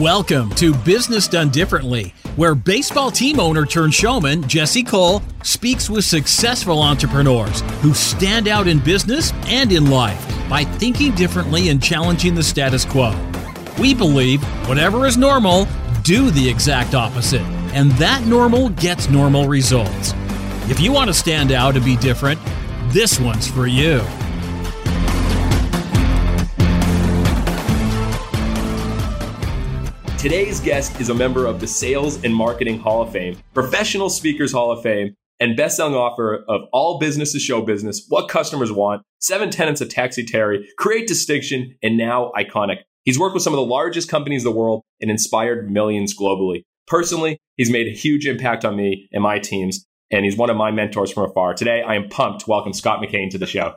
Welcome to Business Done Differently, where baseball team owner turned showman Jesse Cole speaks with successful entrepreneurs who stand out in business and in life by thinking differently and challenging the status quo. We believe whatever is normal, do the exact opposite, and that normal gets normal results. If you want to stand out and be different, this one's for you. Today's guest is a member of the Sales and Marketing Hall of Fame, Professional Speakers Hall of Fame, and best-selling author of All Business is Show Business, What Customers Want, Seven Tenets of Taxi Terry, Create Distinction, and now Iconic. He's worked with some of the largest companies in the world and inspired millions globally. Personally, he's made a huge impact on me and my teams, and he's one of my mentors from afar. Today, I am pumped to welcome Scott McKain to the show.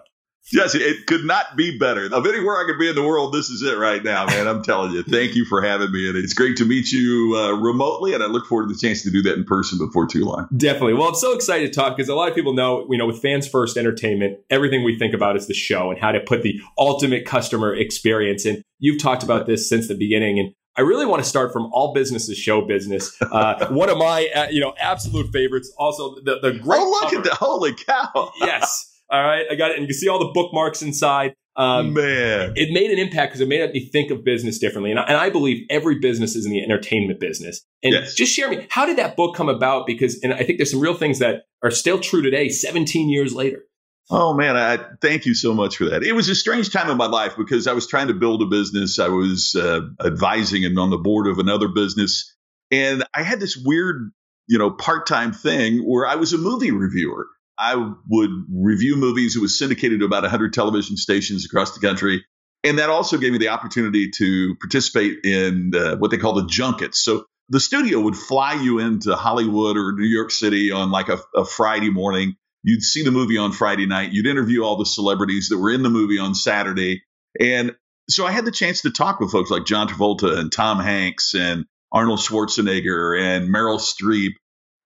Jesse, it could not be better. Of anywhere I could be in the world, this is it right now, man. I'm telling you. Thank you for having me. And it's great to meet you uh, remotely. And I look forward to the chance to do that in person before too long. Definitely. Well, I'm so excited to talk because a lot of people know, you know, with Fans First Entertainment, everything we think about is the show and how to put the ultimate customer experience. And you've talked about this since the beginning. And I really want to start from all businesses show business. Uh, one of my, uh, you know, absolute favorites. Also, the, the great. Oh, look cover. at the holy cow. yes. All right, I got it, and you can see all the bookmarks inside. Um, Man, it made an impact because it made me think of business differently, and I, and I, believe every business is in the entertainment business. And yes. just share me, how did that book come about? Because, and I think there's some real things that are still true today, 17 years later. Oh man, I thank you so much for that. It was a strange time in my life because I was trying to build a business. I was uh, advising and on the board of another business, and I had this weird, you know, part-time thing where I was a movie reviewer. I would review movies. It was syndicated to about 100 television stations across the country. And that also gave me the opportunity to participate in uh, what they call the junkets. So the studio would fly you into Hollywood or New York City on like a, a Friday morning. You'd see the movie on Friday night. You'd interview all the celebrities that were in the movie on Saturday. And so I had the chance to talk with folks like John Travolta and Tom Hanks and Arnold Schwarzenegger and Meryl Streep.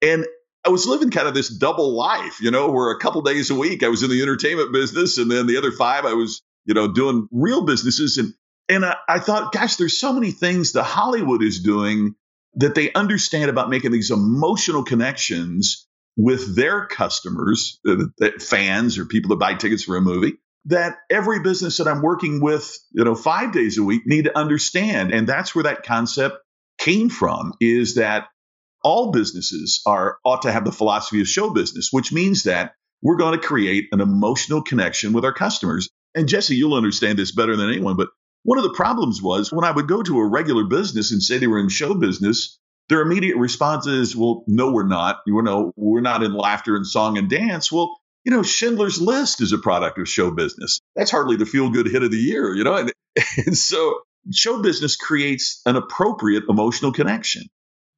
And I was living kind of this double life, you know, where a couple days a week I was in the entertainment business, and then the other five I was, you know, doing real businesses. And and I, I thought, gosh, there's so many things that Hollywood is doing that they understand about making these emotional connections with their customers, uh, fans or people that buy tickets for a movie. That every business that I'm working with, you know, five days a week need to understand, and that's where that concept came from. Is that all businesses are ought to have the philosophy of show business, which means that we're going to create an emotional connection with our customers. And Jesse, you'll understand this better than anyone, but one of the problems was when I would go to a regular business and say they were in show business, their immediate response is, "Well, no, we're not. You know, we're not in laughter and song and dance." Well, you know, Schindler's List is a product of show business. That's hardly the feel good hit of the year, you know. And, and so, show business creates an appropriate emotional connection.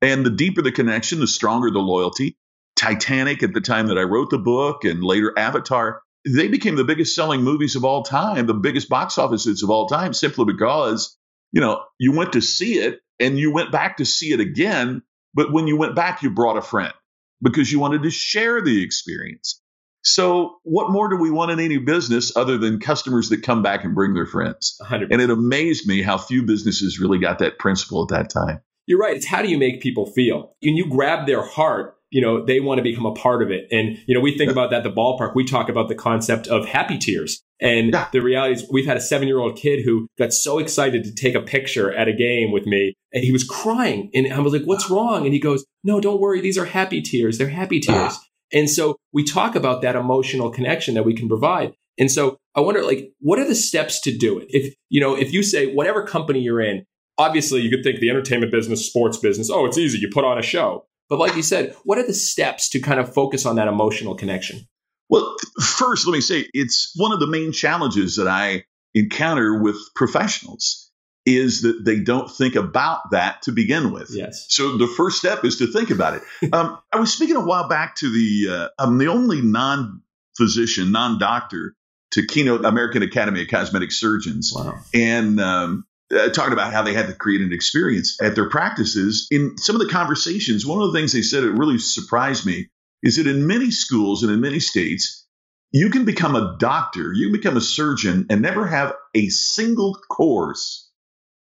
And the deeper the connection, the stronger the loyalty. Titanic at the time that I wrote the book and later Avatar, they became the biggest selling movies of all time, the biggest box offices of all time, simply because, you know, you went to see it and you went back to see it again. But when you went back, you brought a friend because you wanted to share the experience. So, what more do we want in any business other than customers that come back and bring their friends? 100%. And it amazed me how few businesses really got that principle at that time you're right. It's how do you make people feel? When you grab their heart, you know, they want to become a part of it. And, you know, we think about that the ballpark. We talk about the concept of happy tears. And yeah. the reality is we've had a seven year old kid who got so excited to take a picture at a game with me and he was crying. And I was like, what's wrong? And he goes, no, don't worry. These are happy tears. They're happy tears. Ah. And so we talk about that emotional connection that we can provide. And so I wonder, like, what are the steps to do it? If, you know, if you say whatever company you're in, obviously you could think the entertainment business, sports business, oh, it's easy. You put on a show. But like you said, what are the steps to kind of focus on that emotional connection? Well, first, let me say it's one of the main challenges that I encounter with professionals is that they don't think about that to begin with. Yes. So the first step is to think about it. um, I was speaking a while back to the, uh, I'm the only non physician, non doctor to keynote American Academy of Cosmetic Surgeons. Wow. And um, uh, talking about how they had to create an experience at their practices. In some of the conversations, one of the things they said that really surprised me is that in many schools and in many states, you can become a doctor, you can become a surgeon, and never have a single course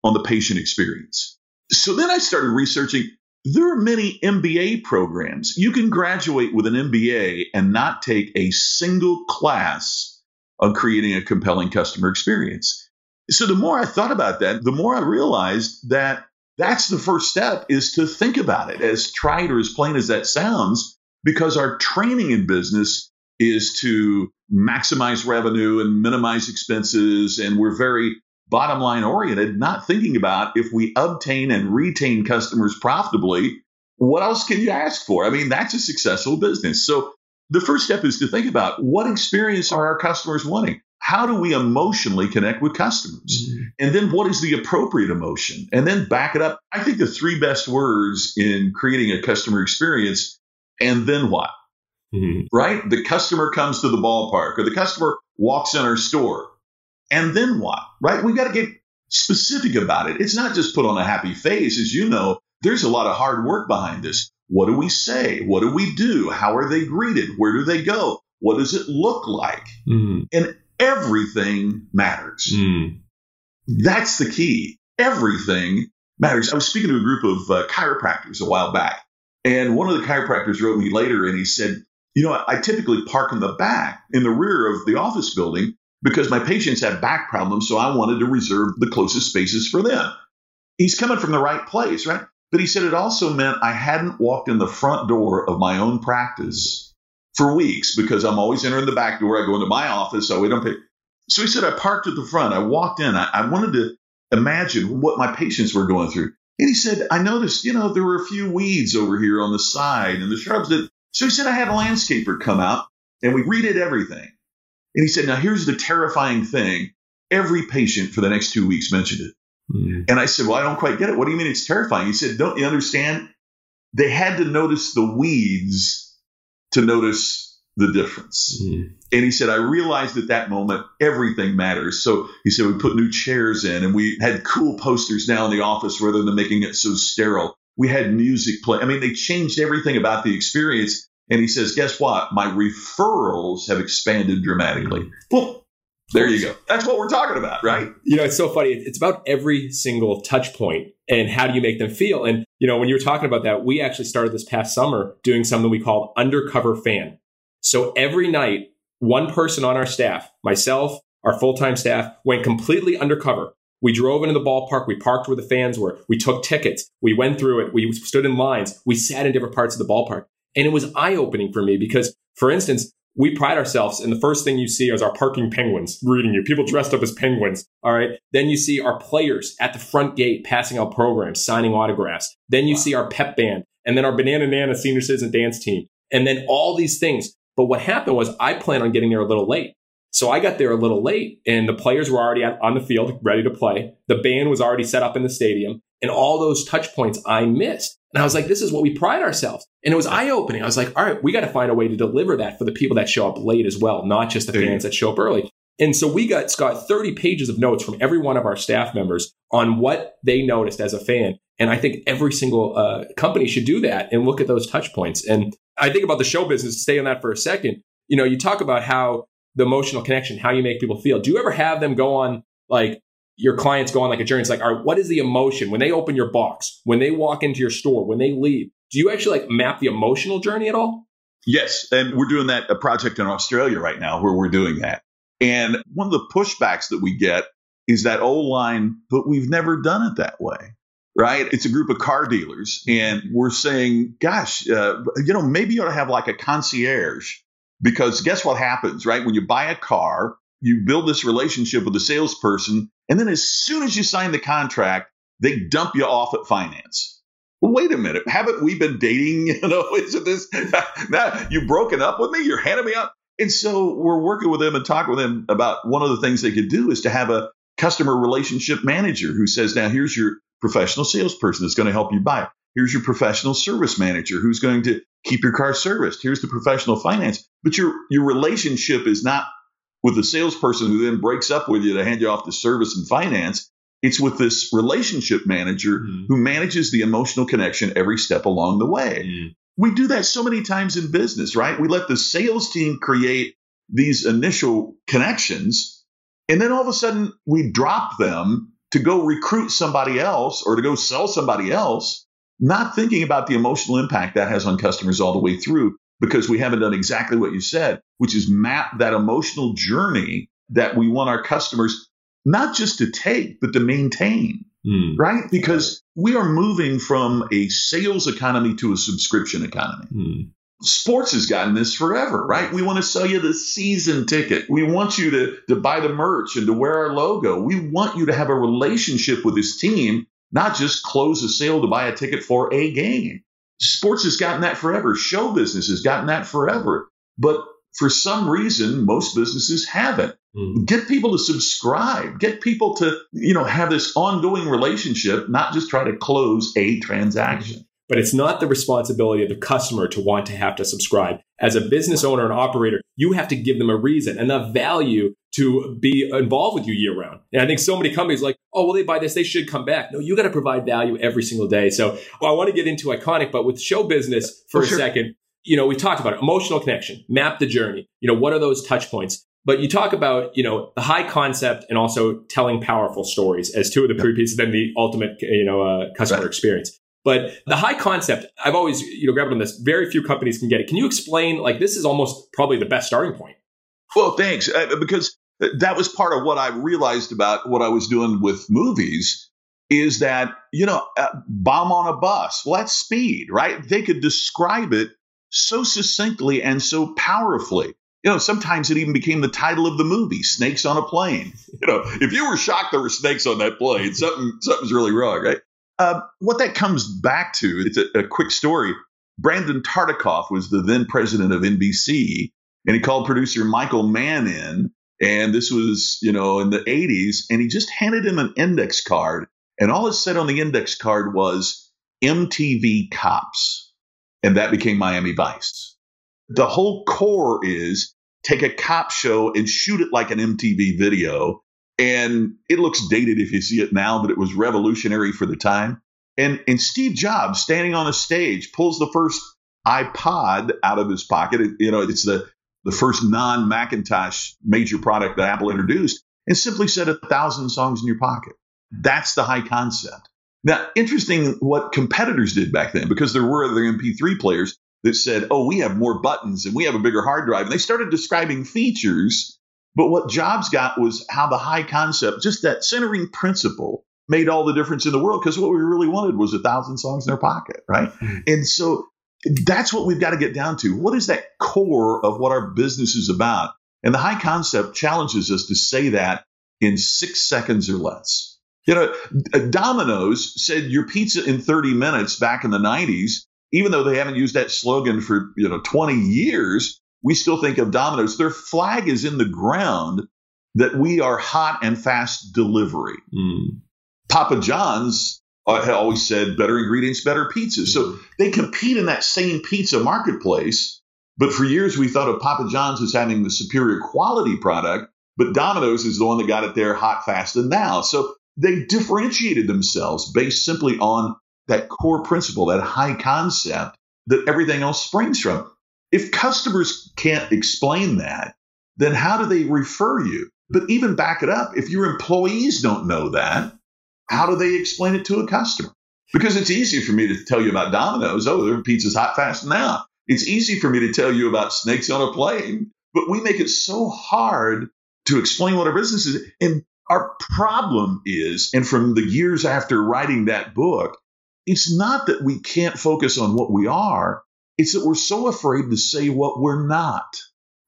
on the patient experience. So then I started researching. There are many MBA programs. You can graduate with an MBA and not take a single class on creating a compelling customer experience. So the more I thought about that, the more I realized that that's the first step is to think about it as trite or as plain as that sounds, because our training in business is to maximize revenue and minimize expenses. And we're very bottom line oriented, not thinking about if we obtain and retain customers profitably, what else can you ask for? I mean, that's a successful business. So the first step is to think about what experience are our customers wanting? How do we emotionally connect with customers? Mm-hmm. And then what is the appropriate emotion? And then back it up. I think the three best words in creating a customer experience, and then what? Mm-hmm. Right? The customer comes to the ballpark or the customer walks in our store. And then what? Right? We've got to get specific about it. It's not just put on a happy face. As you know, there's a lot of hard work behind this. What do we say? What do we do? How are they greeted? Where do they go? What does it look like? Mm-hmm. And everything matters. Mm. That's the key. Everything matters. I was speaking to a group of uh, chiropractors a while back, and one of the chiropractors wrote me later and he said, You know, I typically park in the back, in the rear of the office building, because my patients have back problems, so I wanted to reserve the closest spaces for them. He's coming from the right place, right? But he said it also meant I hadn't walked in the front door of my own practice for weeks because I'm always entering the back door. I go into my office, so we don't pay. So he said I parked at the front. I walked in. I, I wanted to imagine what my patients were going through. And he said, I noticed, you know, there were a few weeds over here on the side and the shrubs that. So he said, I had a landscaper come out and we redid everything. And he said, Now here's the terrifying thing. Every patient for the next two weeks mentioned it. Mm. And I said, Well, I don't quite get it. What do you mean it's terrifying? He said, Don't you understand? They had to notice the weeds to notice the difference. Mm. And he said, I realized at that moment everything matters. So he said, we put new chairs in and we had cool posters now in the office rather than making it so sterile. We had music play. I mean, they changed everything about the experience. And he says, guess what? My referrals have expanded dramatically. Well, there you go. That's what we're talking about, right? You know, it's so funny. It's about every single touch point and how do you make them feel? And, you know, when you were talking about that, we actually started this past summer doing something we called undercover fan. So every night, one person on our staff, myself, our full time staff, went completely undercover. We drove into the ballpark. We parked where the fans were. We took tickets. We went through it. We stood in lines. We sat in different parts of the ballpark. And it was eye opening for me because, for instance, we pride ourselves and the first thing you see is our parking penguins greeting you people dressed up as penguins all right then you see our players at the front gate passing out programs signing autographs then you wow. see our pep band and then our banana nana senior citizen dance team and then all these things but what happened was I planned on getting there a little late so I got there a little late and the players were already on the field ready to play. The band was already set up in the stadium and all those touch points I missed. And I was like, this is what we pride ourselves. And it was eye opening. I was like, all right, we got to find a way to deliver that for the people that show up late as well, not just the fans that show up early. And so we got Scott 30 pages of notes from every one of our staff members on what they noticed as a fan. And I think every single uh, company should do that and look at those touch points. And I think about the show business, stay on that for a second. You know, you talk about how the emotional connection, how you make people feel. Do you ever have them go on like your clients go on like a journey? It's like, all right, what is the emotion when they open your box, when they walk into your store, when they leave? Do you actually like map the emotional journey at all? Yes. And we're doing that a project in Australia right now where we're doing that. And one of the pushbacks that we get is that old line, but we've never done it that way. Right? It's a group of car dealers, and we're saying, gosh, uh, you know, maybe you ought to have like a concierge because guess what happens, right? When you buy a car, you build this relationship with the salesperson, and then as soon as you sign the contract, they dump you off at finance. Well, wait a minute. Haven't we been dating? You know, isn't this now you've broken up with me? You're handing me up. And so we're working with them and talking with them about one of the things they could do is to have a customer relationship manager who says, now here's your professional salesperson that's going to help you buy. Here's your professional service manager who's going to keep your car serviced. Here's the professional finance. But your your relationship is not with the salesperson who then breaks up with you to hand you off to service and finance. It's with this relationship manager mm. who manages the emotional connection every step along the way. Mm. We do that so many times in business, right? We let the sales team create these initial connections, and then all of a sudden we drop them to to go recruit somebody else or to go sell somebody else, not thinking about the emotional impact that has on customers all the way through because we haven't done exactly what you said, which is map that emotional journey that we want our customers not just to take, but to maintain. Mm. Right? Because we are moving from a sales economy to a subscription economy. Mm. Sports has gotten this forever, right? We want to sell you the season ticket. We want you to, to buy the merch and to wear our logo. We want you to have a relationship with this team, not just close a sale to buy a ticket for a game. Sports has gotten that forever. Show business has gotten that forever. But for some reason, most businesses haven't. Mm. Get people to subscribe. Get people to, you know, have this ongoing relationship, not just try to close a transaction. But it's not the responsibility of the customer to want to have to subscribe. As a business owner and operator, you have to give them a reason, enough value to be involved with you year round. And I think so many companies like, oh, well, they buy this, they should come back. No, you got to provide value every single day. So well, I want to get into iconic, but with show business for oh, a sure. second, you know, we talked about it, emotional connection, map the journey. You know, what are those touch points? But you talk about, you know, the high concept and also telling powerful stories as two of the yep. pieces, then the ultimate, you know, uh, customer right. experience. But the high concept, I've always, you know, grabbed on this. Very few companies can get it. Can you explain, like, this is almost probably the best starting point? Well, thanks. Uh, because that was part of what I realized about what I was doing with movies is that, you know, uh, bomb on a bus. Well, that's speed, right? They could describe it so succinctly and so powerfully. You know, sometimes it even became the title of the movie, Snakes on a Plane. You know, if you were shocked there were snakes on that plane, something something's really wrong, right? Uh, what that comes back to, it's a, a quick story. Brandon Tartikoff was the then president of NBC, and he called producer Michael Mann in, and this was, you know, in the 80s, and he just handed him an index card, and all it said on the index card was MTV Cops, and that became Miami Vice. The whole core is take a cop show and shoot it like an MTV video. And it looks dated if you see it now, but it was revolutionary for the time. And, and Steve Jobs standing on a stage pulls the first iPod out of his pocket. It, you know, it's the, the first non Macintosh major product that Apple introduced and simply said a thousand songs in your pocket. That's the high concept. Now, interesting what competitors did back then because there were other MP3 players that said, oh, we have more buttons and we have a bigger hard drive. And they started describing features. But what Jobs got was how the high concept, just that centering principle, made all the difference in the world because what we really wanted was a thousand songs in our pocket, right? Mm-hmm. And so that's what we've got to get down to. What is that core of what our business is about? And the high concept challenges us to say that in six seconds or less. You know, Domino's said your pizza in 30 minutes back in the 90s even though they haven't used that slogan for you know 20 years, we still think of Domino's. Their flag is in the ground that we are hot and fast delivery. Mm. Papa John's uh, always said better ingredients, better pizza. So hmm. they compete in that same pizza marketplace. But for years, we thought of Papa John's as having the superior quality product, but Domino's is the one that got it there hot, fast, and now. So they differentiated themselves based simply on that core principle, that high concept that everything else springs from. If customers can't explain that, then how do they refer you? But even back it up, if your employees don't know that, how do they explain it to a customer? Because it's easy for me to tell you about Domino's. Oh, their pizza's hot fast now. It's easy for me to tell you about snakes on a plane, but we make it so hard to explain what our business is. And our problem is, and from the years after writing that book, it's not that we can't focus on what we are, it's that we're so afraid to say what we're not,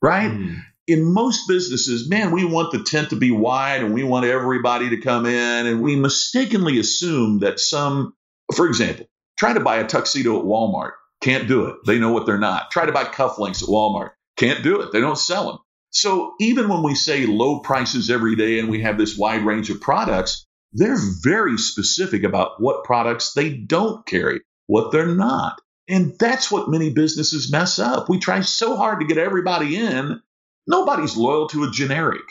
right? Mm. In most businesses, man, we want the tent to be wide and we want everybody to come in, and we mistakenly assume that some, for example, try to buy a tuxedo at Walmart. Can't do it. They know what they're not. Try to buy cufflinks at Walmart. Can't do it. They don't sell them. So even when we say low prices every day and we have this wide range of products, they're very specific about what products they don't carry, what they're not. And that's what many businesses mess up. We try so hard to get everybody in, nobody's loyal to a generic.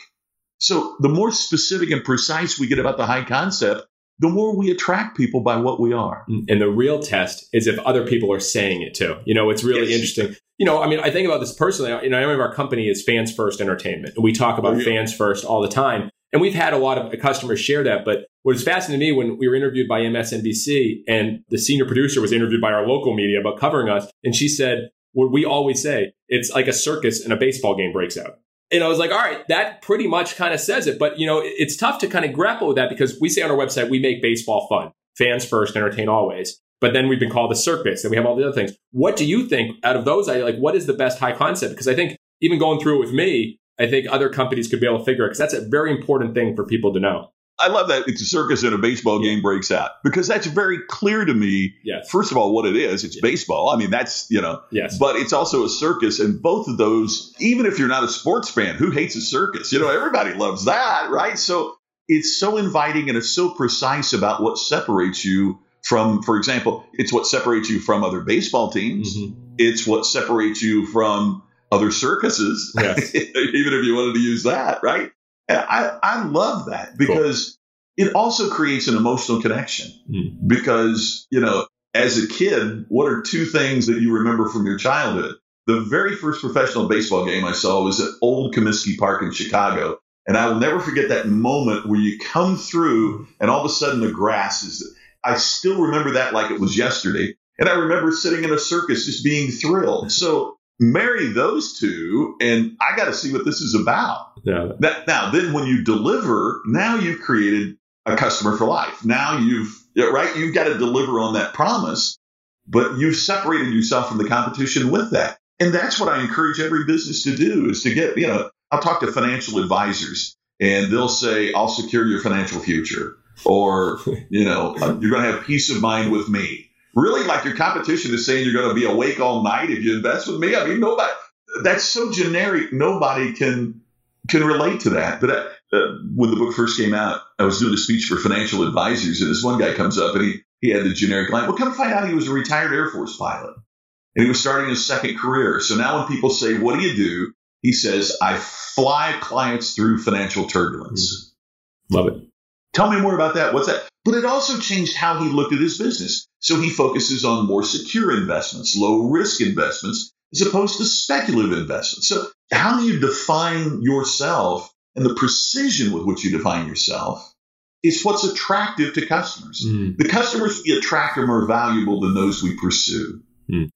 So the more specific and precise we get about the high concept, the more we attract people by what we are. Mm, and the real test is if other people are saying it too. You know, it's really yes. interesting. You know, I mean, I think about this personally. You know, I remember our company is Fans First Entertainment. And we talk about oh, yeah. fans first all the time. And we've had a lot of customers share that. But what was fascinating to me when we were interviewed by MSNBC and the senior producer was interviewed by our local media about covering us, and she said, what we always say, it's like a circus and a baseball game breaks out. And I was like, all right, that pretty much kind of says it. But, you know, it's tough to kind of grapple with that because we say on our website, we make baseball fun. Fans first, entertain always. But then we've been called a circus and we have all the other things. What do you think out of those? I like, what is the best high concept? Because I think even going through it with me, I think other companies could be able to figure it because that's a very important thing for people to know. I love that it's a circus and a baseball game breaks out because that's very clear to me. Yes. First of all, what it is, it's yes. baseball. I mean, that's, you know, yes. but it's also a circus. And both of those, even if you're not a sports fan, who hates a circus? You know, everybody loves that, right? So it's so inviting and it's so precise about what separates you from, for example, it's what separates you from other baseball teams. Mm-hmm. It's what separates you from other circuses, yes. even if you wanted to use that, right? I, I love that because cool. it also creates an emotional connection. Mm. Because, you know, as a kid, what are two things that you remember from your childhood? The very first professional baseball game I saw was at Old Comiskey Park in Chicago. And I will never forget that moment where you come through and all of a sudden the grass is. I still remember that like it was yesterday. And I remember sitting in a circus just being thrilled. So marry those two, and I got to see what this is about. Yeah. Now, now, then when you deliver, now you've created a customer for life. Now you've right, you've got to deliver on that promise, but you've separated yourself from the competition with that. And that's what I encourage every business to do is to get, you know, I'll talk to financial advisors and they'll say, I'll secure your financial future. Or, you know, you're going to have peace of mind with me really like your competition is saying you're going to be awake all night if you invest with me. I mean, nobody, that's so generic. Nobody can, can relate to that. But uh, when the book first came out, I was doing a speech for financial advisors and this one guy comes up and he, he had the generic line. Well, come find out he was a retired Air Force pilot and he was starting his second career. So now when people say, what do you do? He says, I fly clients through financial turbulence. Love it. Tell me more about that. What's that? But it also changed how he looked at his business. So he focuses on more secure investments, low risk investments, as opposed to speculative investments. So how you define yourself and the precision with which you define yourself is what's attractive to customers. Mm. The customers we attract are more valuable than those we pursue. Mm.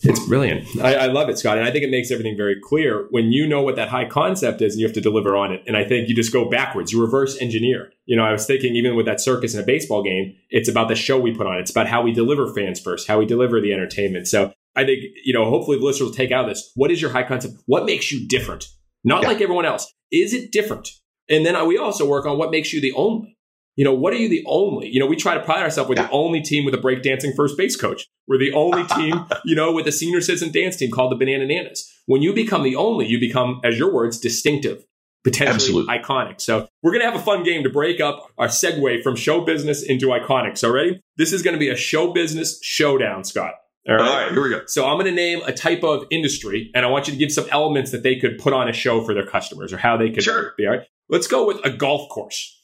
It's brilliant. I, I, love it, Scott. And I think it makes everything very clear when you know what that high concept is and you have to deliver on it. And I think you just go backwards, you reverse engineer. You know, I was thinking even with that circus in a baseball game, it's about the show we put on. It's about how we deliver fans first, how we deliver the entertainment. So I think, you know, hopefully the listeners will take out of this. What is your high concept? What makes you different? Not yeah. like everyone else. Is it different? And then we also work on what makes you the only you know, what are you the only? You know, we try to pride ourselves. We're yeah. the only team with a breakdancing first base coach. We're the only team, you know, with a senior citizen dance team called the Banana Nanas. When you become the only, you become, as your words, distinctive, potentially Absolutely. iconic. So we're going to have a fun game to break up our segue from show business into iconic. So ready? This is going to be a show business showdown, Scott. All right. All right, here we go. So I'm going to name a type of industry, and I want you to give some elements that they could put on a show for their customers or how they could sure. be. All right. Let's go with a golf course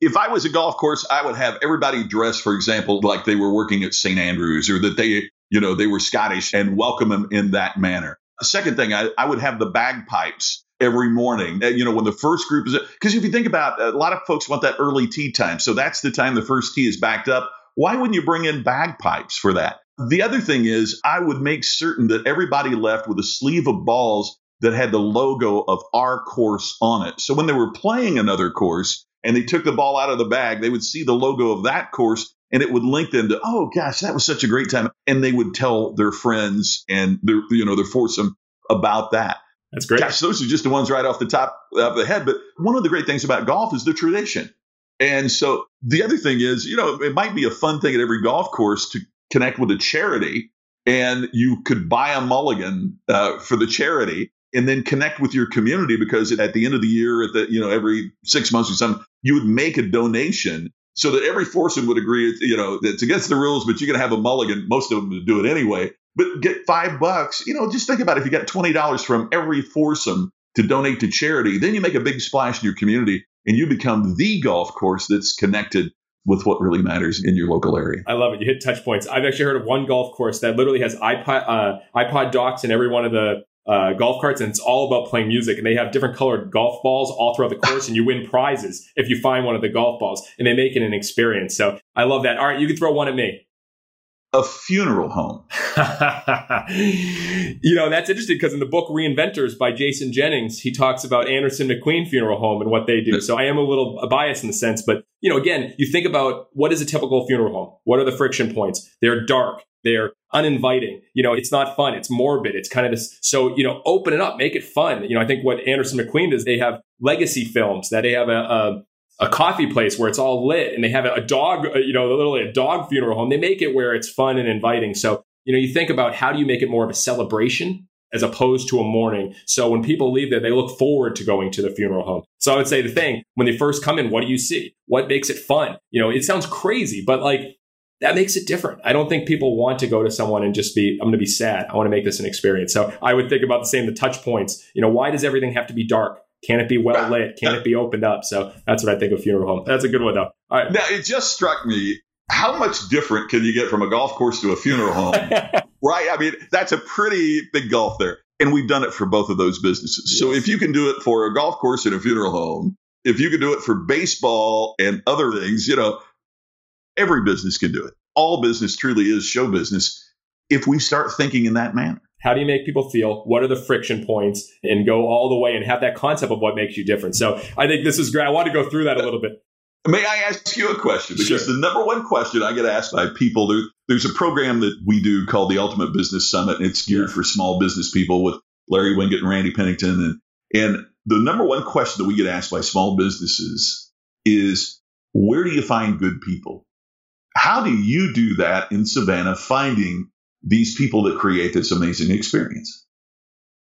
if I was a golf course, I would have everybody dressed, for example, like they were working at St. Andrews or that they, you know, they were Scottish and welcome them in that manner. The second thing, I, I would have the bagpipes every morning. Eh, you know, when the first group is, because if you think about a lot of folks want that early tee time. So that's the time the first tee is backed up. Why wouldn't you bring in bagpipes for that? The other thing is, I would make certain that everybody left with a sleeve of balls that had the logo of our course on it. So when they were playing another course, and they took the ball out of the bag, they would see the logo of that course and it would link them to, oh gosh, that was such a great time. And they would tell their friends and their, you know, their foursome about that. That's great. Gosh, those are just the ones right off the top of the head. But one of the great things about golf is the tradition. And so the other thing is, you know, it might be a fun thing at every golf course to connect with a charity and you could buy a mulligan uh, for the charity and then connect with your community because at the end of the year, at the you know every six months or something, you would make a donation so that every foursome would agree. You know, it's against the rules, but you're going to have a mulligan. Most of them would do it anyway. But get five bucks. You know, just think about it. if you got twenty dollars from every foursome to donate to charity, then you make a big splash in your community and you become the golf course that's connected with what really matters in your local area. I love it. You hit touch points. I've actually heard of one golf course that literally has iPod uh, iPod docks in every one of the uh, golf carts, and it's all about playing music. And they have different colored golf balls all throughout the course, and you win prizes if you find one of the golf balls. And they make it an experience. So I love that. All right, you can throw one at me. A funeral home. you know, that's interesting because in the book Reinventors by Jason Jennings, he talks about Anderson McQueen Funeral Home and what they do. So I am a little biased in the sense, but you know, again, you think about what is a typical funeral home? What are the friction points? They're dark. They're uninviting. You know, it's not fun. It's morbid. It's kind of this. So, you know, open it up, make it fun. You know, I think what Anderson McQueen does, they have legacy films that they have a, a a coffee place where it's all lit and they have a dog, uh, you know, literally a dog funeral home. They make it where it's fun and inviting. So, you know, you think about how do you make it more of a celebration as opposed to a mourning. So when people leave there, they look forward to going to the funeral home. So I would say the thing when they first come in, what do you see? What makes it fun? You know, it sounds crazy, but like that makes it different. I don't think people want to go to someone and just be, I'm going to be sad. I want to make this an experience. So I would think about the same, the touch points. You know, why does everything have to be dark? Can it be well lit? Can it be opened up? So that's what I think of funeral home. That's a good one though. All right. Now it just struck me. How much different can you get from a golf course to a funeral home? right. I mean, that's a pretty big gulf there. And we've done it for both of those businesses. Yes. So if you can do it for a golf course and a funeral home, if you can do it for baseball and other things, you know, every business can do it. All business truly is show business if we start thinking in that manner. How do you make people feel? What are the friction points? And go all the way and have that concept of what makes you different. So I think this is great. I want to go through that a little bit. May I ask you a question? Because sure. the number one question I get asked by people, there, there's a program that we do called the Ultimate Business Summit, and it's geared for small business people with Larry Winget and Randy Pennington. And, and the number one question that we get asked by small businesses is, where do you find good people? How do you do that in Savannah, finding these people that create this amazing experience?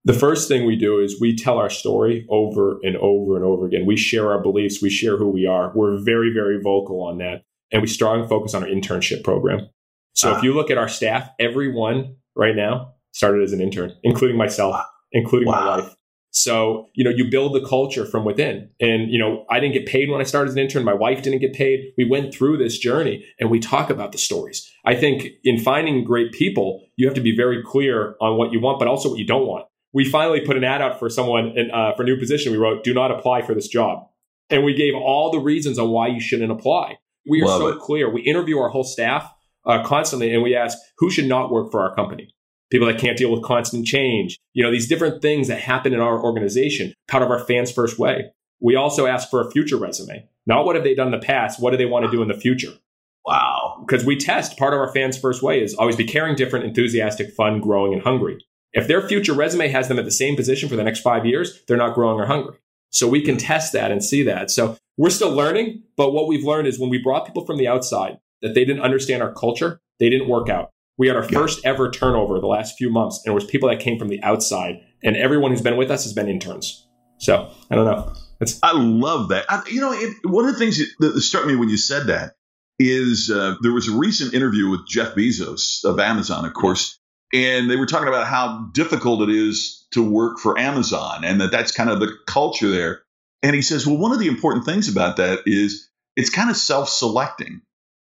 The first thing we do is we tell our story over and over and over again. We share our beliefs, we share who we are. We're very, very vocal on that. And we strong focus on our internship program. So if ah. you look at our staff, everyone right now started as an intern, including myself, including wow. my wife. So, you know, you build the culture from within. And, you know, I didn't get paid when I started as an intern. My wife didn't get paid. We went through this journey and we talk about the stories. I think in finding great people, you have to be very clear on what you want, but also what you don't want. We finally put an ad out for someone in, uh, for a new position. We wrote, do not apply for this job. And we gave all the reasons on why you shouldn't apply. We are Love so it. clear. We interview our whole staff uh, constantly and we ask who should not work for our company people that can't deal with constant change, you know, these different things that happen in our organization, part of our fans first way. We also ask for a future resume. Not what have they done in the past, what do they want to do in the future? Wow. Because we test part of our fans first way is always be caring, different, enthusiastic, fun, growing, and hungry. If their future resume has them at the same position for the next five years, they're not growing or hungry. So we can test that and see that. So we're still learning, but what we've learned is when we brought people from the outside that they didn't understand our culture, they didn't work out. We had our yeah. first ever turnover the last few months, and it was people that came from the outside, and everyone who's been with us has been interns. So I don't know. It's- I love that. I, you know, it, one of the things that struck me when you said that is uh, there was a recent interview with Jeff Bezos of Amazon, of course, and they were talking about how difficult it is to work for Amazon, and that that's kind of the culture there. And he says, well, one of the important things about that is it's kind of self-selecting.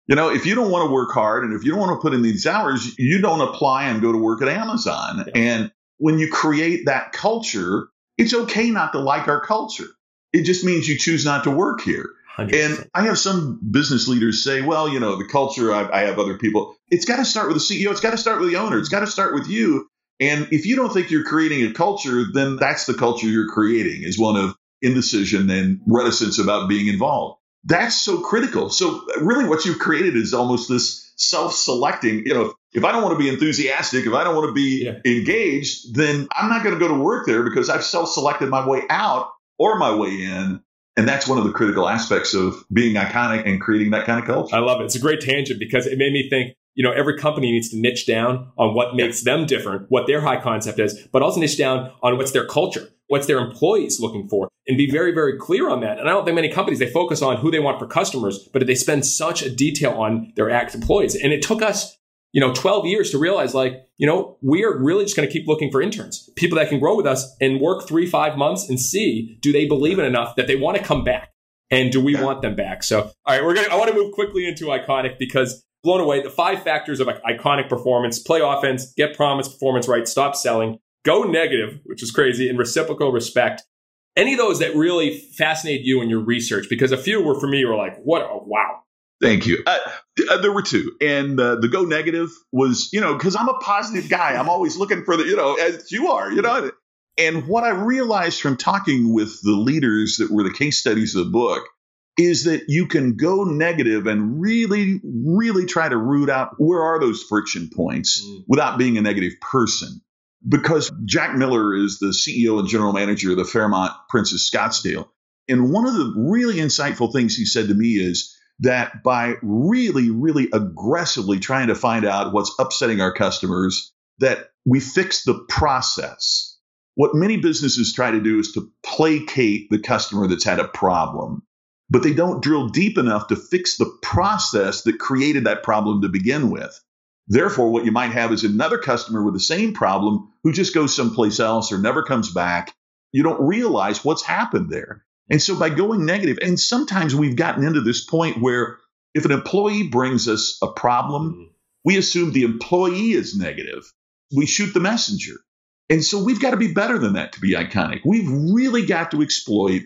You know, if you don't want to work hard and if you don't want to put in these hours, you don't apply and go to work at Amazon. Yeah. And when you create that culture, it's okay not to like our culture. It just means you choose not to work here. 100%. And I have some business leaders say, well, you know, the culture, I, I have other people. It's got to start with the CEO. It's got to start with the owner. It's got to start with you. And if you don't think you're creating a culture, then that's the culture you're creating is one of indecision and reticence about being involved that's so critical. So really what you've created is almost this self-selecting, you know, if I don't want to be enthusiastic, if I don't want to be yeah. engaged, then I'm not going to go to work there because I've self-selected my way out or my way in. And that's one of the critical aspects of being iconic and creating that kind of culture. I love it. It's a great tangent because it made me think, you know, every company needs to niche down on what makes yeah. them different, what their high concept is, but also niche down on what's their culture what's their employees looking for and be very, very clear on that. And I don't think many companies, they focus on who they want for customers, but they spend such a detail on their act employees. And it took us, you know, 12 years to realize like, you know, we are really just going to keep looking for interns, people that can grow with us and work three, five months and see, do they believe in enough that they want to come back? And do we want them back? So, all right, we're going to, I want to move quickly into iconic because blown away the five factors of iconic performance, play offense, get promise performance right, stop selling, go negative, which is crazy, and reciprocal respect. Any of those that really fascinate you in your research? Because a few were for me were like, what? A, wow. Thank you. Uh, uh, there were two, and uh, the go negative was, you know, because I'm a positive guy. I'm always looking for the, you know, as you are, you know. And what I realized from talking with the leaders that were the case studies of the book is that you can go negative and really, really try to root out where are those friction points mm. without being a negative person. Because Jack Miller is the CEO and general manager of the Fairmont Princess Scottsdale. And one of the really insightful things he said to me is that by really, really aggressively trying to find out what's upsetting our customers, that we fix the process. What many businesses try to do is to placate the customer that's had a problem but they don't drill deep enough to fix the process that created that problem to begin with. Therefore, what you might have is another customer with the same problem who just goes someplace else or never comes back. You don't realize what's happened there. And so by going negative, and sometimes we've gotten into this point where if an employee brings us a problem, mm-hmm. we assume the employee is negative. We shoot the messenger. And so we've got to be better than that to be iconic. We've really got to exploit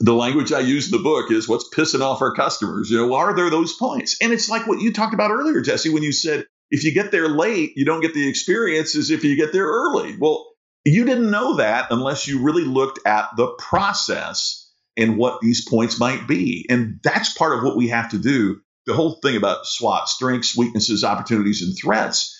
the language I use in the book is what's pissing off our customers. You know, are there those points? And it's like what you talked about earlier, Jesse, when you said if you get there late, you don't get the experience as if you get there early. Well, you didn't know that unless you really looked at the process and what these points might be. And that's part of what we have to do. The whole thing about SWOT strengths, weaknesses, opportunities, and threats.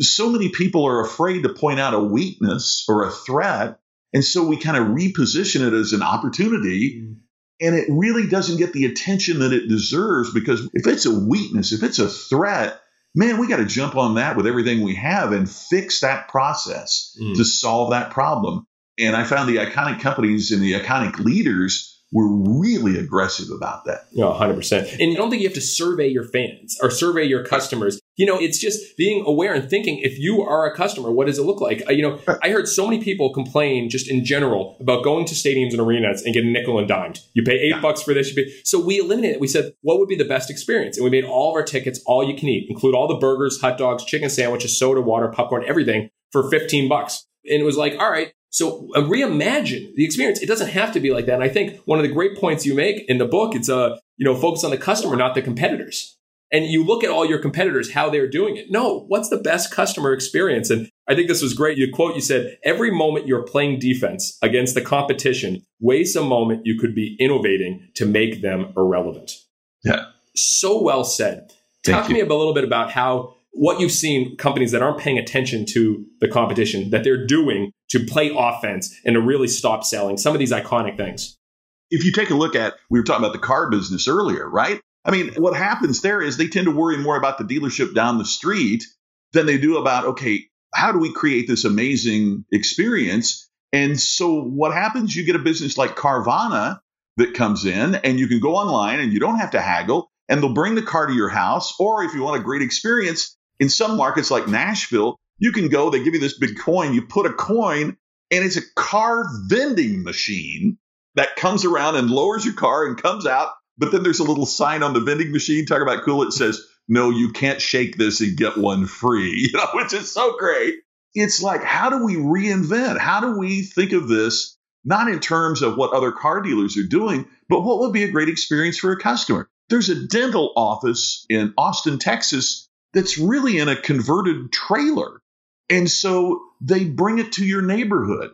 So many people are afraid to point out a weakness or a threat and so we kind of reposition it as an opportunity. Mm. And it really doesn't get the attention that it deserves because if it's a weakness, if it's a threat, man, we got to jump on that with everything we have and fix that process mm. to solve that problem. And I found the iconic companies and the iconic leaders were really aggressive about that. Yeah, 100%. And I don't think you have to survey your fans or survey your customers. You know, it's just being aware and thinking if you are a customer, what does it look like? Uh, you know, I heard so many people complain just in general about going to stadiums and arenas and getting nickel and dimed. You pay eight yeah. bucks for this. You pay. So we eliminated it. We said, what would be the best experience? And we made all of our tickets all you can eat, include all the burgers, hot dogs, chicken sandwiches, soda, water, popcorn, everything for 15 bucks. And it was like, all right, so uh, reimagine the experience. It doesn't have to be like that. And I think one of the great points you make in the book, it's a, uh, you know, focus on the customer, not the competitors. And you look at all your competitors, how they're doing it. No, what's the best customer experience? And I think this was great. You quote, you said, every moment you're playing defense against the competition wastes a moment you could be innovating to make them irrelevant. Yeah. So well said. Thank Talk you. to me a little bit about how what you've seen companies that aren't paying attention to the competition that they're doing to play offense and to really stop selling some of these iconic things. If you take a look at, we were talking about the car business earlier, right? I mean, what happens there is they tend to worry more about the dealership down the street than they do about, okay, how do we create this amazing experience? And so what happens, you get a business like Carvana that comes in and you can go online and you don't have to haggle and they'll bring the car to your house. Or if you want a great experience, in some markets like Nashville, you can go, they give you this big coin, you put a coin, and it's a car vending machine that comes around and lowers your car and comes out. But then there's a little sign on the vending machine, talk about cool, it says, no, you can't shake this and get one free, you know, which is so great. It's like, how do we reinvent? How do we think of this, not in terms of what other car dealers are doing, but what would be a great experience for a customer? There's a dental office in Austin, Texas that's really in a converted trailer. And so they bring it to your neighborhood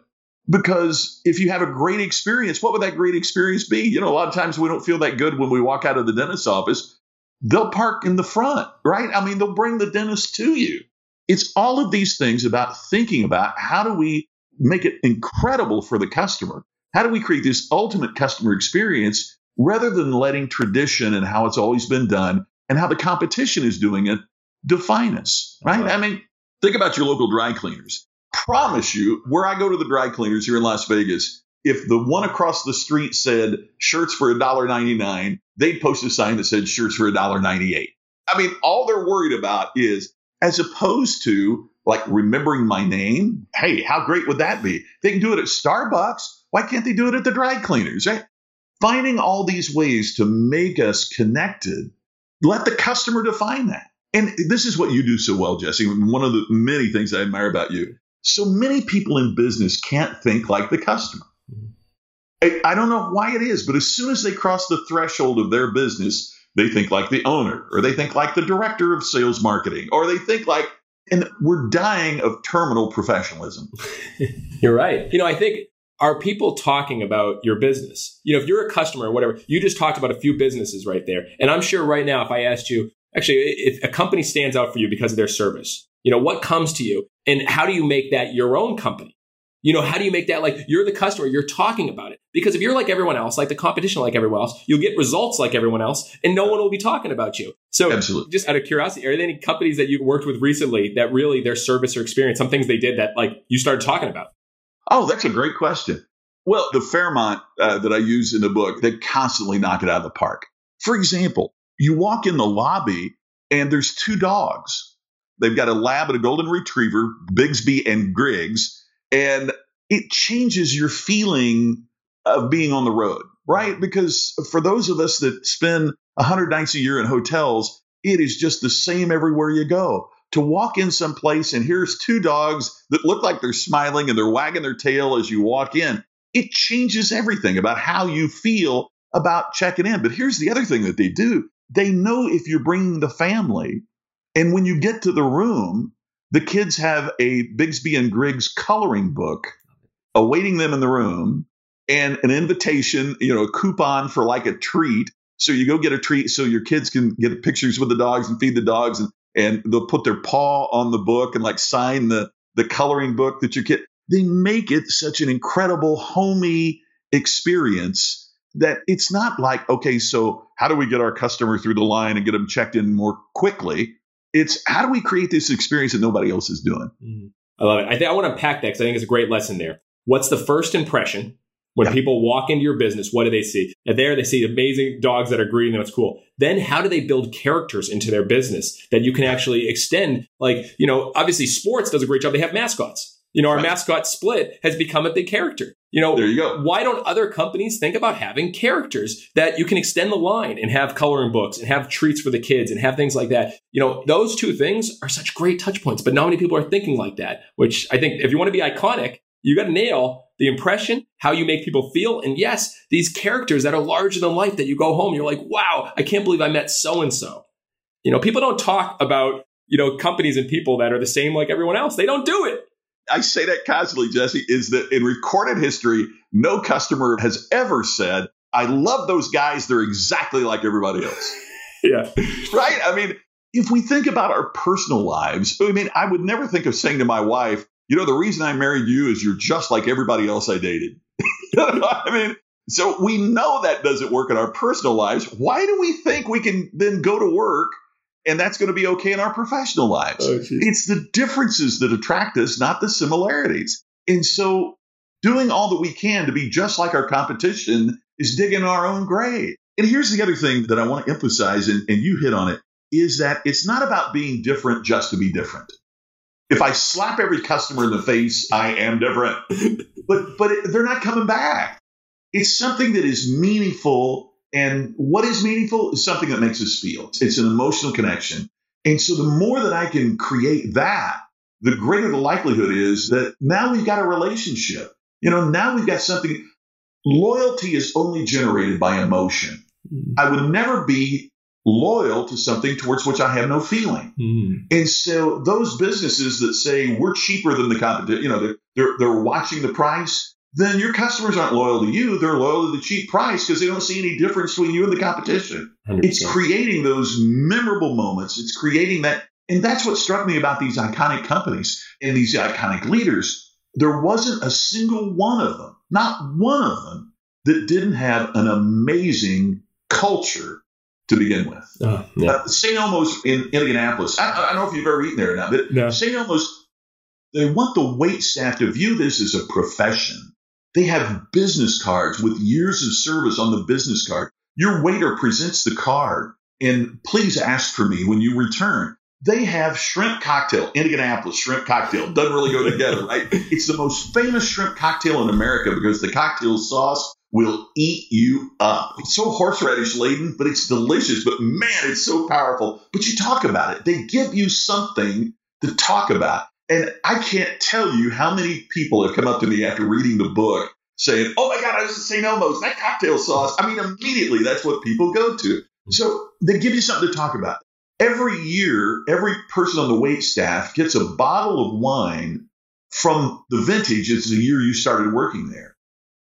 because if you have a great experience, what would that great experience be? You know, a lot of times we don't feel that good when we walk out of the dentist's office. They'll park in the front, right? I mean, they'll bring the dentist to you. It's all of these things about thinking about how do we make it incredible for the customer? How do we create this ultimate customer experience rather than letting tradition and how it's always been done and how the competition is doing it define us, right? right? I mean, think about your local dry cleaners. Promise you, where I go to the dry cleaners here in Las Vegas, if the one across the street said shirts for $1.99, they'd post a sign that said shirts for $1.98. I mean, all they're worried about is as opposed to like remembering my name. Hey, how great would that be? They can do it at Starbucks. Why can't they do it at the dry cleaners, right? Finding all these ways to make us connected, let the customer define that. And this is what you do so well, Jesse. One of the many things I admire about you. So many people in business can't think like the customer. I, I don't know why it is, but as soon as they cross the threshold of their business, they think like the owner, or they think like the director of sales marketing, or they think like, and we're dying of terminal professionalism. You're right. You know, I think are people talking about your business? You know, if you're a customer or whatever, you just talked about a few businesses right there. And I'm sure right now, if I asked you, actually, if a company stands out for you because of their service, you know, what comes to you and how do you make that your own company? You know, how do you make that like you're the customer, you're talking about it? Because if you're like everyone else, like the competition like everyone else, you'll get results like everyone else and no one will be talking about you. So Absolutely. just out of curiosity, are there any companies that you've worked with recently that really their service or experience, some things they did that like you started talking about? Oh, that's a great question. Well, the Fairmont uh, that I use in the book, they constantly knock it out of the park. For example, you walk in the lobby and there's two dogs. They've got a lab and a golden retriever, Bigsby and Griggs and it changes your feeling of being on the road, right? Because for those of us that spend 100 nights a year in hotels, it is just the same everywhere you go. To walk in some place and here's two dogs that look like they're smiling and they're wagging their tail as you walk in, it changes everything about how you feel about checking in. But here's the other thing that they do they know if you're bringing the family. And when you get to the room, the kids have a Bigsby and Griggs coloring book awaiting them in the room and an invitation, you know, a coupon for like a treat. So you go get a treat so your kids can get pictures with the dogs and feed the dogs and, and they'll put their paw on the book and like sign the, the coloring book that your kid, they make it such an incredible homey experience that it's not like, okay, so how do we get our customer through the line and get them checked in more quickly? It's how do we create this experience that nobody else is doing? Mm-hmm. I love it. I think I want to unpack that because I think it's a great lesson there. What's the first impression when yeah. people walk into your business? What do they see? And there they see amazing dogs that are greeting them. It's cool. Then how do they build characters into their business that you can actually extend? Like, you know, obviously sports does a great job. They have mascots. You know, our right. mascot split has become a big character. You know, there you go. Why don't other companies think about having characters that you can extend the line and have coloring books and have treats for the kids and have things like that? You know, those two things are such great touch points, but not many people are thinking like that, which I think if you want to be iconic, you got to nail the impression, how you make people feel. And yes, these characters that are larger than life that you go home, you're like, wow, I can't believe I met so and so. You know, people don't talk about, you know, companies and people that are the same like everyone else. They don't do it. I say that casually, Jesse, is that in recorded history, no customer has ever said, I love those guys. They're exactly like everybody else. yeah. Right? I mean, if we think about our personal lives, I mean, I would never think of saying to my wife, you know, the reason I married you is you're just like everybody else I dated. I mean, so we know that doesn't work in our personal lives. Why do we think we can then go to work and that's going to be okay in our professional lives. Oh, it's the differences that attract us, not the similarities. And so doing all that we can to be just like our competition is digging our own grave. And here's the other thing that I want to emphasize, and, and you hit on it, is that it's not about being different just to be different. If I slap every customer in the face, I am different. but but it, they're not coming back. It's something that is meaningful and what is meaningful is something that makes us feel. It's an emotional connection. And so the more that I can create that, the greater the likelihood is that now we've got a relationship. You know, now we've got something. Loyalty is only generated by emotion. Mm. I would never be loyal to something towards which I have no feeling. Mm. And so those businesses that say we're cheaper than the competition, you know, they're, they're, they're watching the price then your customers aren't loyal to you. They're loyal to the cheap price because they don't see any difference between you and the competition. 100%. It's creating those memorable moments. It's creating that. And that's what struck me about these iconic companies and these iconic leaders. There wasn't a single one of them, not one of them, that didn't have an amazing culture to begin with. Uh, yeah. uh, St. Elmo's in Indianapolis. I, I, don't know if you've ever eaten there or not, but no. St. Elmo's, they want the wait staff to view this as a profession. They have business cards with years of service on the business card. Your waiter presents the card and please ask for me when you return. They have shrimp cocktail, Indianapolis shrimp cocktail. Doesn't really go together, right? It's the most famous shrimp cocktail in America because the cocktail sauce will eat you up. It's so horseradish laden, but it's delicious. But man, it's so powerful. But you talk about it. They give you something to talk about. And I can't tell you how many people have come up to me after reading the book saying, Oh my God, I was at St. Elmo's, that cocktail sauce. I mean, immediately that's what people go to. So they give you something to talk about. Every year, every person on the wait staff gets a bottle of wine from the vintage. It's the year you started working there.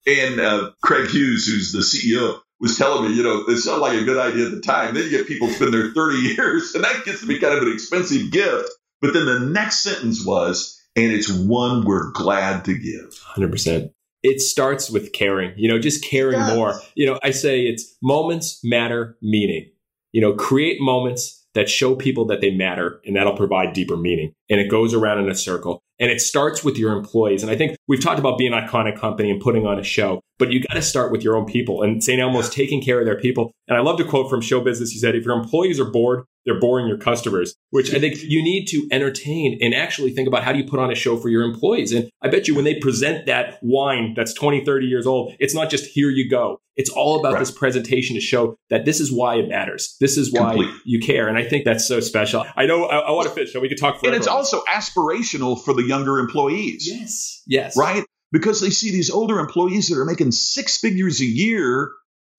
And uh, Craig Huse, who's the CEO, was telling me, you know, it sounded like a good idea at the time. Then you get people spend their 30 years, and that gets to be kind of an expensive gift. But then the next sentence was, and it's one we're glad to give. 100% it starts with caring, you know, just caring yes. more. You know, I say it's moments matter meaning. You know, create moments that show people that they matter and that'll provide deeper meaning. And it goes around in a circle. And it starts with your employees. And I think we've talked about being an iconic company and putting on a show, but you got to start with your own people. And St. Elmo's taking care of their people. And I love to quote from show business. He said, if your employees are bored, they're boring your customers, which I think you need to entertain and actually think about how do you put on a show for your employees. And I bet you when they present that wine that's 20, 30 years old, it's not just here you go. It's all about right. this presentation to show that this is why it matters. This is why Complete. you care. And I think that's so special. I know I, I want to finish, so we could talk forever. And it's also aspirational for the younger employees. Yes. Yes. Right? Because they see these older employees that are making six figures a year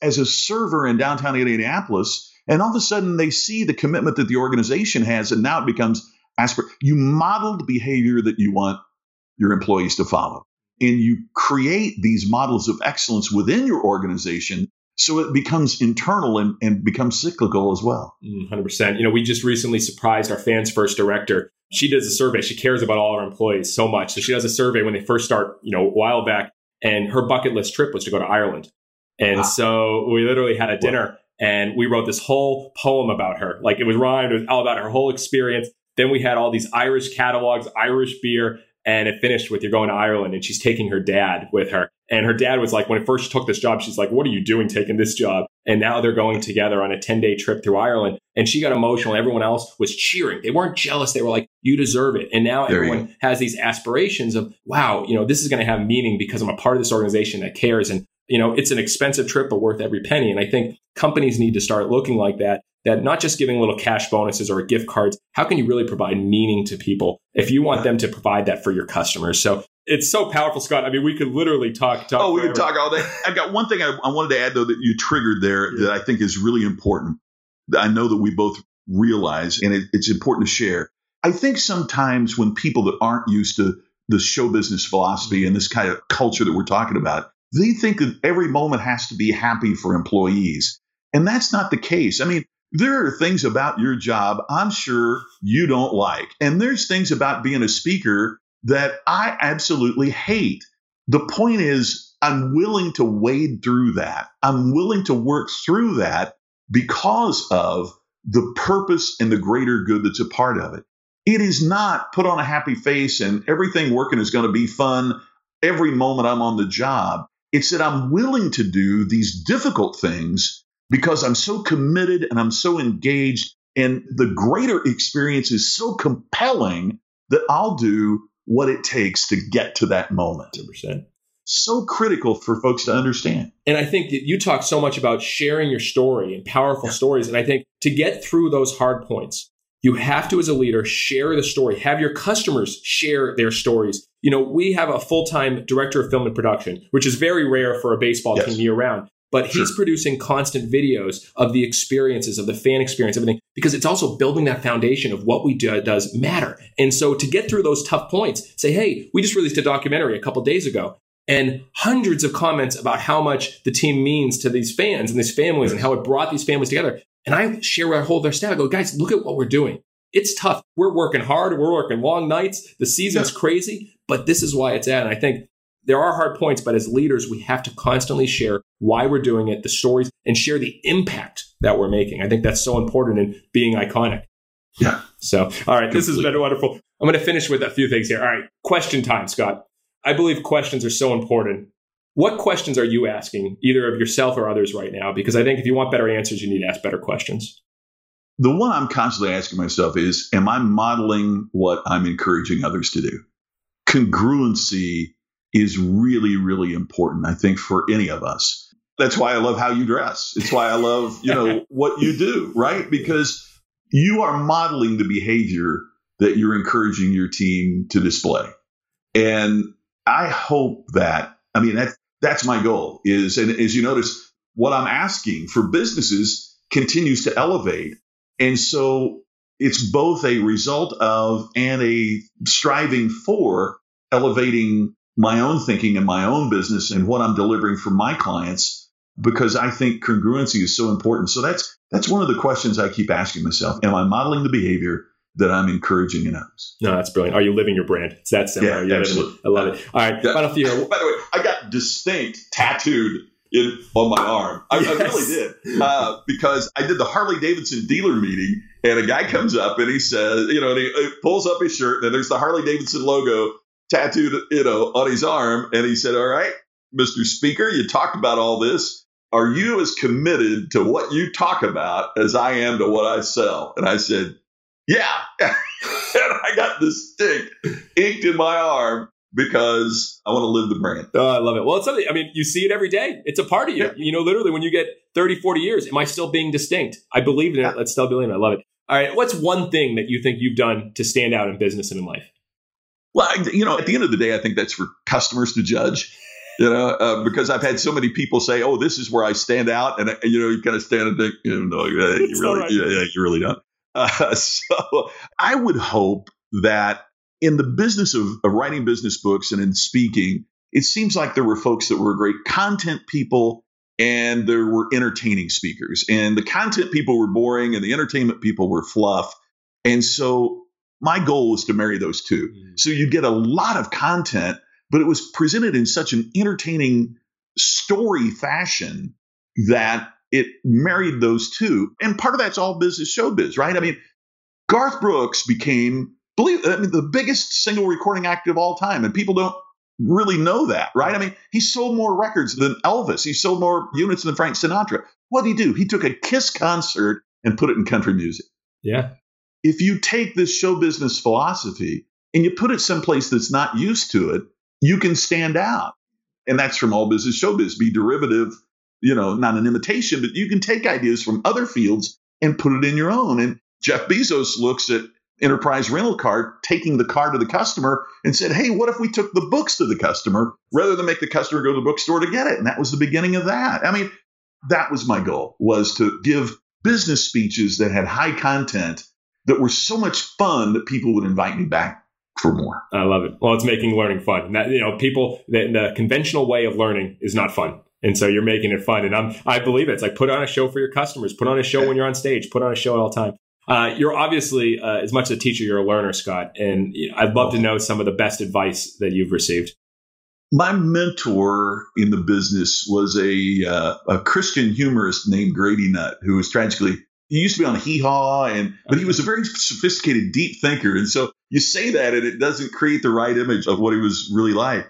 as a server in downtown Indianapolis and all of a sudden, they see the commitment that the organization has, and now it becomes aspir- You model the behavior that you want your employees to follow, and you create these models of excellence within your organization. So it becomes internal and, and becomes cyclical as well. 100%. Mm, you know, we just recently surprised our fans first director. She does a survey. She cares about all our employees so much. So she does a survey when they first start, you know, a while back. And her bucket list trip was to go to Ireland. And wow. so we literally had a dinner and we wrote this whole poem about her. Like it was rhymed, it was all about her whole experience. Then we had all these Irish catalogs, Irish beer, and it finished with you're going to Ireland and she's taking her dad with her. And her dad was like, when it first took this job, she's like, what are you doing taking this job? And now they're going together on a 10 day trip through Ireland. And she got emotional. Everyone else was cheering. They weren't jealous. They were like, you deserve it. And now there everyone has these aspirations of, wow, you know, this is going to have meaning because I'm a part of this organization that cares. And you know, it's an expensive trip, but worth every penny. And I think companies need to start looking like that, that not just giving little cash bonuses or gift cards. How can you really provide meaning to people if you want them to provide that for your customers? So it's so powerful, Scott. I mean, we could literally talk. talk oh, we could talk all day. I've got one thing I, I, wanted to add, though, that you triggered there yeah. that I think is really important. I know that we both realize, and it, it's important to share. I think sometimes when people that aren't used to the show business philosophy mm-hmm. and this kind of culture that we're talking about, they think that every moment has to be happy for employees. And that's not the case. I mean, there are things about your job I'm sure you don't like. And there's things about being a speaker that I absolutely hate. The point is, I'm willing to wade through that. I'm willing to work through that because of the purpose and the greater good that's a part of it. It is not put on a happy face and everything working is going to be fun every moment I'm on the job. It's that I'm willing to do these difficult things because I'm so committed and I'm so engaged. And the greater experience is so compelling that I'll do what it takes to get to that moment. 100%. So critical for folks to understand. And I think that you talk so much about sharing your story and powerful yeah. stories. And I think to get through those hard points, you have to, as a leader, share the story. Have your customers share their stories. You know, we have a full time director of film and production, which is very rare for a baseball yes. team year round. But sure. he's producing constant videos of the experiences, of the fan experience, everything, because it's also building that foundation of what we do does matter. And so to get through those tough points, say, hey, we just released a documentary a couple days ago and hundreds of comments about how much the team means to these fans and these families and how it brought these families together. And I share with our whole their staff. I go, guys, look at what we're doing. It's tough. We're working hard. We're working long nights. The season's yeah. crazy, but this is why it's at. And I think there are hard points, but as leaders, we have to constantly share why we're doing it, the stories, and share the impact that we're making. I think that's so important in being iconic. Yeah. So, all right, Completely. this has been wonderful. I'm going to finish with a few things here. All right, question time, Scott. I believe questions are so important. What questions are you asking, either of yourself or others right now? Because I think if you want better answers, you need to ask better questions. The one I'm constantly asking myself is Am I modeling what I'm encouraging others to do? Congruency is really, really important, I think, for any of us. That's why I love how you dress. It's why I love, you know, what you do, right? Because you are modeling the behavior that you're encouraging your team to display. And I hope that, I mean, that, that's my goal is, and as you notice, what I'm asking for businesses continues to elevate. And so it's both a result of and a striving for elevating my own thinking and my own business and what I'm delivering for my clients because I think congruency is so important. So that's that's one of the questions I keep asking myself. Am I modeling the behavior that I'm encouraging in others? No, that's brilliant. Are you living your brand? It's that simple. Yeah, absolutely. I love it. All right, yeah. final few. By the way, I got distinct tattooed in, on my arm. I, yes. I really did uh, because I did the Harley Davidson dealer meeting, and a guy comes up and he says, you know, and he, he pulls up his shirt, and there's the Harley Davidson logo tattooed, you know, on his arm, and he said, "All right, Mr. Speaker, you talked about all this are you as committed to what you talk about as I am to what I sell? And I said, yeah. and I got this stick inked in my arm because I want to live the brand. Oh, I love it. Well, it's something, I mean, you see it every day. It's a part of you. Yeah. You know, literally when you get 30, 40 years, am I still being distinct? I believe in it. Let's still believe in it. I love it. All right. What's one thing that you think you've done to stand out in business and in life? Well, you know, at the end of the day, I think that's for customers to judge you know, uh, because I've had so many people say, "Oh, this is where I stand out," and, you know, you kind of stand and think, you know, yeah, you really, right. yeah, yeah, you really don't. Uh, so I would hope that in the business of, of writing business books and in speaking, it seems like there were folks that were great content people and there were entertaining speakers, and the content people were boring and the entertainment people were fluff, and so my goal was to marry those 2 mm-hmm. So you get a lot of content but it was presented in such an entertaining story fashion that it married those two. And part of that's all business showbiz, right? I mean, Garth Brooks became, believe I mean, the biggest single recording act of all time, and people don't really know that, right? I mean, he sold more records than Elvis. He sold more units than Frank Sinatra. What did he do? He took a Kiss concert and put it in country music. Yeah. If you take this show business philosophy and you put it someplace that's not used to it, you can stand out. And that's from all business showbiz, be derivative, you know, not an imitation, but you can take ideas from other fields and put it in your own. And Jeff Bezos looks at enterprise rental car, taking the car to the customer and said, Hey, what if we took the books to the customer rather than make the customer go to the bookstore to get it? And that was the beginning of that. I mean, that was my goal was to give business speeches that had high content that were so much fun that people would invite me back for more. I love it. Well, it's making learning fun. And that, you know, people, the, the conventional way of learning is not fun. And so you're making it fun. And I'm, I believe it. It's like put on a show for your customers, put on a show when you're on stage, put on a show at all time. Uh, you're obviously, uh, as much a teacher, you're a learner, Scott. And I'd love to know some of the best advice that you've received. My mentor in the business was a, uh, a Christian humorist named Grady Nutt, who was tragically he used to be on Hee Haw, and but he was a very sophisticated, deep thinker. And so you say that, and it doesn't create the right image of what he was really like.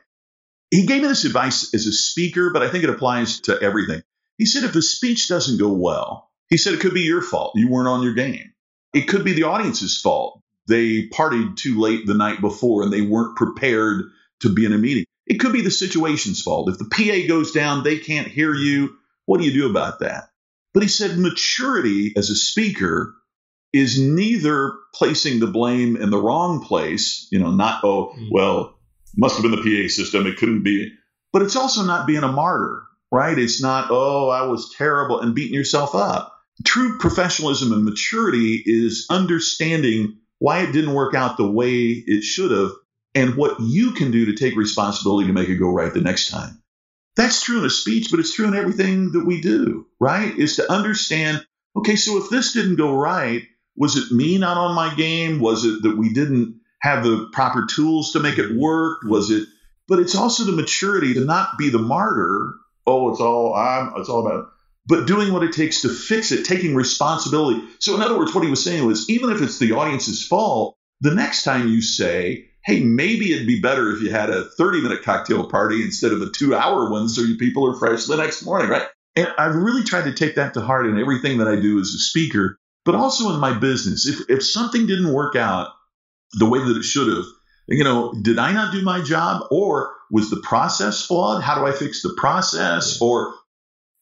He gave me this advice as a speaker, but I think it applies to everything. He said, if a speech doesn't go well, he said it could be your fault. You weren't on your game. It could be the audience's fault. They partied too late the night before and they weren't prepared to be in a meeting. It could be the situation's fault. If the PA goes down, they can't hear you. What do you do about that? But he said maturity as a speaker is neither placing the blame in the wrong place, you know, not, oh, mm. well, must have been the PA system, it couldn't be, but it's also not being a martyr, right? It's not, oh, I was terrible and beating yourself up. True professionalism and maturity is understanding why it didn't work out the way it should have and what you can do to take responsibility to make it go right the next time. That's true in a speech, but it's true in everything that we do, right? Is to understand, okay, so if this didn't go right, was it me not on my game? Was it that we didn't have the proper tools to make it work? Was it, but it's also the maturity to not be the martyr. Oh, it's all, I'm, it's all about, but doing what it takes to fix it, taking responsibility. So, in other words, what he was saying was even if it's the audience's fault, the next time you say, hey, maybe it'd be better if you had a 30 minute cocktail party instead of a two hour one so you people are fresh the next morning, right? And I've really tried to take that to heart in everything that I do as a speaker, but also in my business. If, if something didn't work out the way that it should have, you know, did I not do my job or was the process flawed? How do I fix the process? Or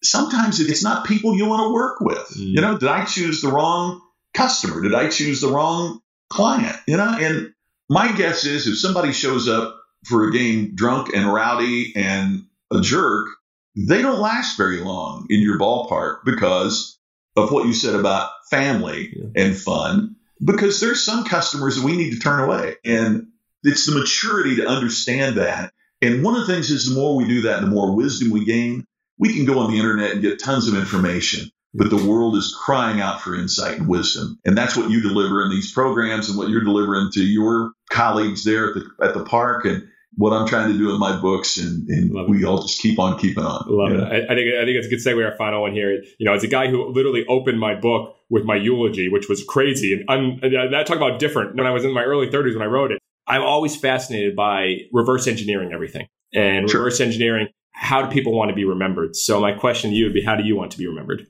sometimes it's not people you want to work with. Mm. You know, did I choose the wrong customer? Did I choose the wrong client, you know? And my guess is if somebody shows up for a game drunk and rowdy and a jerk, they don't last very long in your ballpark because of what you said about family yeah. and fun. Because there's some customers that we need to turn away. And it's the maturity to understand that. And one of the things is the more we do that, the more wisdom we gain. We can go on the internet and get tons of information, but the world is crying out for insight and wisdom. And that's what you deliver in these programs and what you're delivering to your colleagues there at the, at the park. And what I'm trying to do in my books, and, and we all just keep on keeping on. Love it. I, I, think I think it's a good segue. Our final one here. You know, as a guy who literally opened my book with my eulogy, which was crazy, and I talk about different. When I was in my early 30s when I wrote it, I'm always fascinated by reverse engineering everything and sure. reverse engineering. How do people want to be remembered? So my question to you would be, how do you want to be remembered?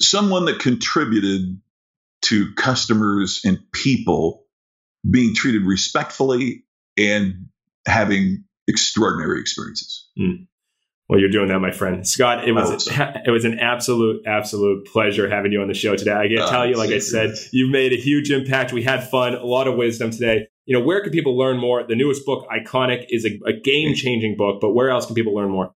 Someone that contributed to customers and people being treated respectfully and having extraordinary experiences. Mm. Well, you're doing that, my friend Scott. It was it was an absolute absolute pleasure having you on the show today. I can uh, tell you, like I said, you've made a huge impact. We had fun, a lot of wisdom today. You know, where can people learn more? The newest book, Iconic, is a, a game changing book. But where else can people learn more?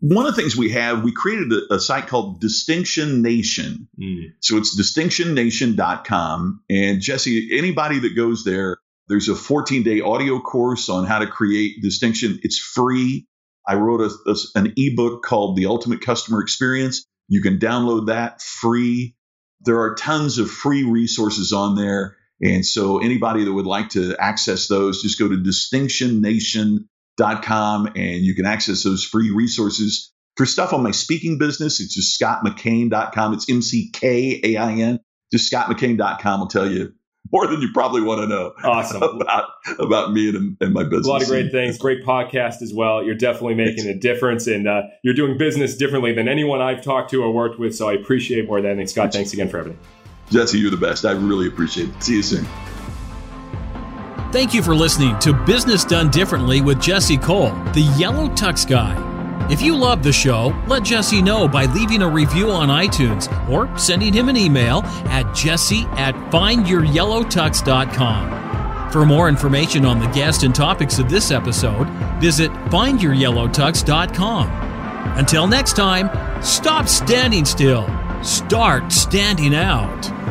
One of the things we have, we created a, a site called Distinction Nation. Mm. So it's distinctionnation.com. And Jesse, anybody that goes there, there's a 14 day audio course on how to create distinction. It's free. I wrote a, a, an ebook called The Ultimate Customer Experience. You can download that free. There are tons of free resources on there. And so anybody that would like to access those, just go to distinctionnation.com and you can access those free resources. For stuff on my speaking business, it's just scottmckain.com. It's M C K A I N. Just scottmckain.com will tell you more than you probably want to know. Awesome about about me and, and my business. A lot of great things. Great podcast as well. You're definitely making a difference, and uh, you're doing business differently than anyone I've talked to or worked with. So I appreciate more than. anything. Scott, thanks again for everything. Jesse, you're the best. I really appreciate it. See you soon. Thank you for listening to Business Done Differently with Jesse Cole, the Yellow Tux Guy. If you love the show, let Jesse know by leaving a review on iTunes or sending him an email at jesse at findyouryellowtux.com. For more information on the guest and topics of this episode, visit findyouryellowtux.com. Until next time, stop standing still, start standing out.